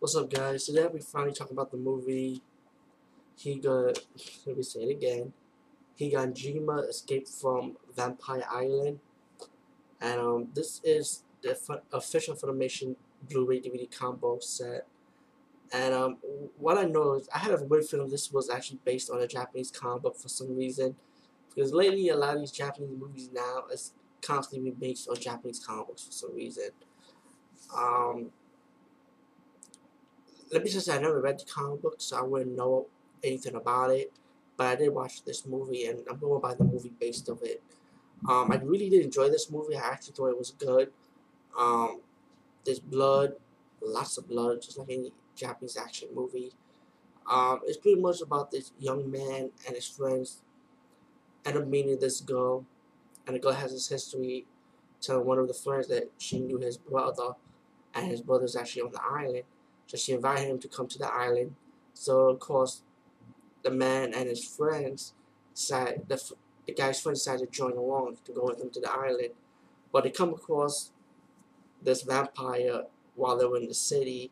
What's up, guys? Today we finally talking about the movie Higa. Let me say it again. Higanjima escaped from Vampire Island, and um, this is the official Funimation Blu-ray DVD combo set. And um, what I know is I had a weird feeling this was actually based on a Japanese comic book for some reason, because lately a lot of these Japanese movies now is constantly being based on Japanese comic books for some reason. Um, let me just say I never read the comic book, so I wouldn't know anything about it. But I did watch this movie, and I'm going by the movie based of it. Um, I really did enjoy this movie. I actually thought it was good. Um, there's blood, lots of blood, just like any Japanese action movie. Um, it's pretty much about this young man and his friends end up meeting this girl, and the girl has this history telling one of the friends that she knew his brother, and his brother's actually on the island. So she invited him to come to the island. So of course, the man and his friends decided the the guy's friends decided to join along to go with him to the island. But they come across this vampire while they were in the city,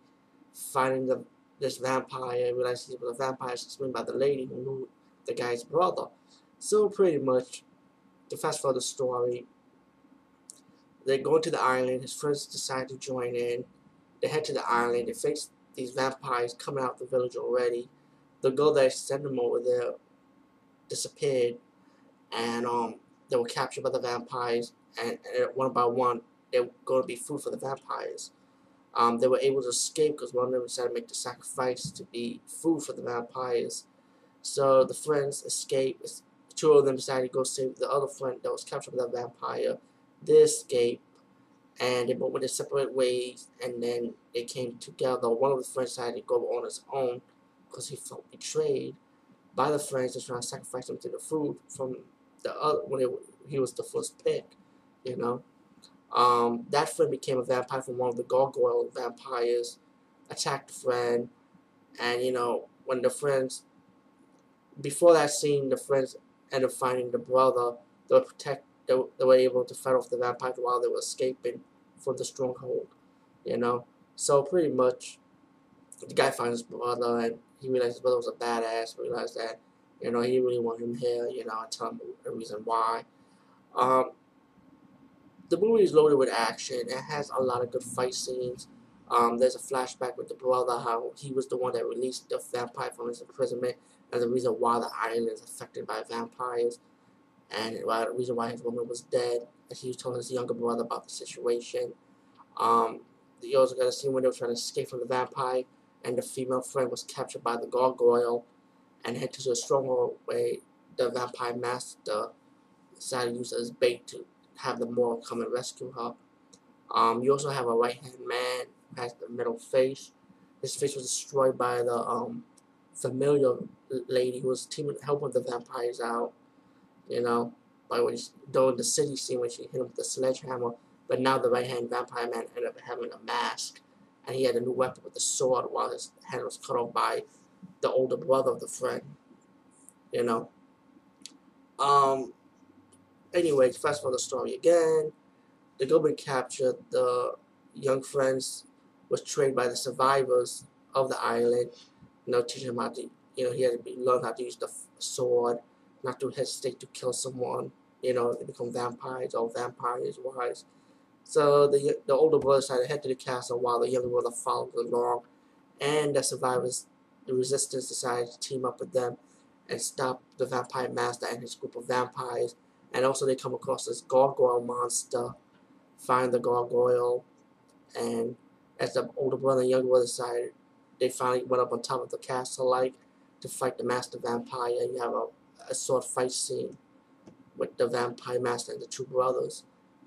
fighting the this vampire, realizing he was a vampire explained by the lady who knew the guy's brother. So pretty much, to fast forward the story, they go to the island. His friends decide to join in. They head to the island. They face these vampires coming out of the village already. The girl that sent them over there disappeared, and um, they were captured by the vampires. And, and one by one, they were going to be food for the vampires. Um, they were able to escape because one of them decided to make the sacrifice to be food for the vampires. So the friends escape. Two of them decided to go save the other friend that was captured by the vampire. They escape and they both went their separate ways and then they came together. One of the friends decided to go on his own because he felt betrayed by the friends that trying to sacrifice him to the food from the other when it, he was the first pick, you know. Um, that friend became a vampire from one of the gargoyle vampires, attacked the friend, and you know when the friends before that scene, the friends ended up finding the brother. They were protect they, they were able to fight off the vampire while they were escaping from the stronghold, you know. So pretty much, the guy finds his brother and he realized his brother was a badass. Realized that, you know, he really wanted him here. You know, I tell him the reason why. Um, the movie is loaded with action. It has a lot of good fight scenes. Um, there's a flashback with the brother, how he was the one that released the vampire from his imprisonment, and the reason why the island is affected by vampires and the reason why his woman was dead, and he was telling his younger brother about the situation. Um, you also got a scene when they were trying to escape from the vampire, and the female friend was captured by the gargoyle, and head to a stronghold where the vampire master decided to use as bait to have the Mora come and rescue her. Um, you also have a right-hand man who has the middle face. His face was destroyed by the um, familiar lady who was teaming helping the vampires out you know, by when she, though the city scene when she hit him with the sledgehammer, but now the right hand vampire man ended up having a mask, and he had a new weapon with the sword while his hand was cut off by the older brother of the friend, you know. Um. Anyway, fast forward the story again. The government captured the young friends was trained by the survivors of the island. You know, teaching him how to, you know, he had to be, learn how to use the sword not to hesitate to kill someone. You know, they become vampires or vampires wise. So the the older brother decided to head to the castle while the younger brother followed along, and the survivors, the resistance decided to team up with them and stop the vampire master and his group of vampires. And also they come across this gargoyle monster, find the gargoyle, and as the older brother and younger brother decided, they finally went up on top of the castle like to fight the master vampire. You have a a sword fight scene with the vampire master and the two brothers.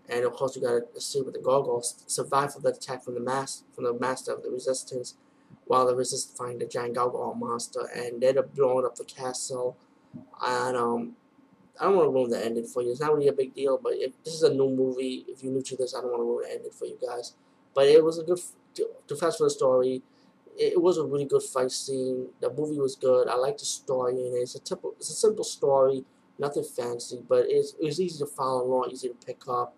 And of course, you gotta see with the gargoyles survive from the attack from the master from the master of the resistance, while the resistance find the giant gargoyle monster, and they're blowing up the castle. And um, I don't want to ruin the ending for you. It's not really a big deal, but if this is a new movie, if you're new to this, I don't want to ruin the ending for you guys. But it was a good to, to fast for the story it was a really good fight scene. The movie was good. I like the story in it. It's a typical, it's a simple story, nothing fancy, but it's it was easy to follow along, easy to pick up.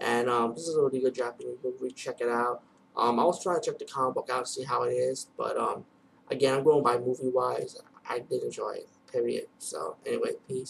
And um, this is a really good Japanese movie. Check it out. Um, I was trying to check the comic book out to see how it is, but um, again, I'm going by movie wise. I did enjoy it. Period. So anyway, peace.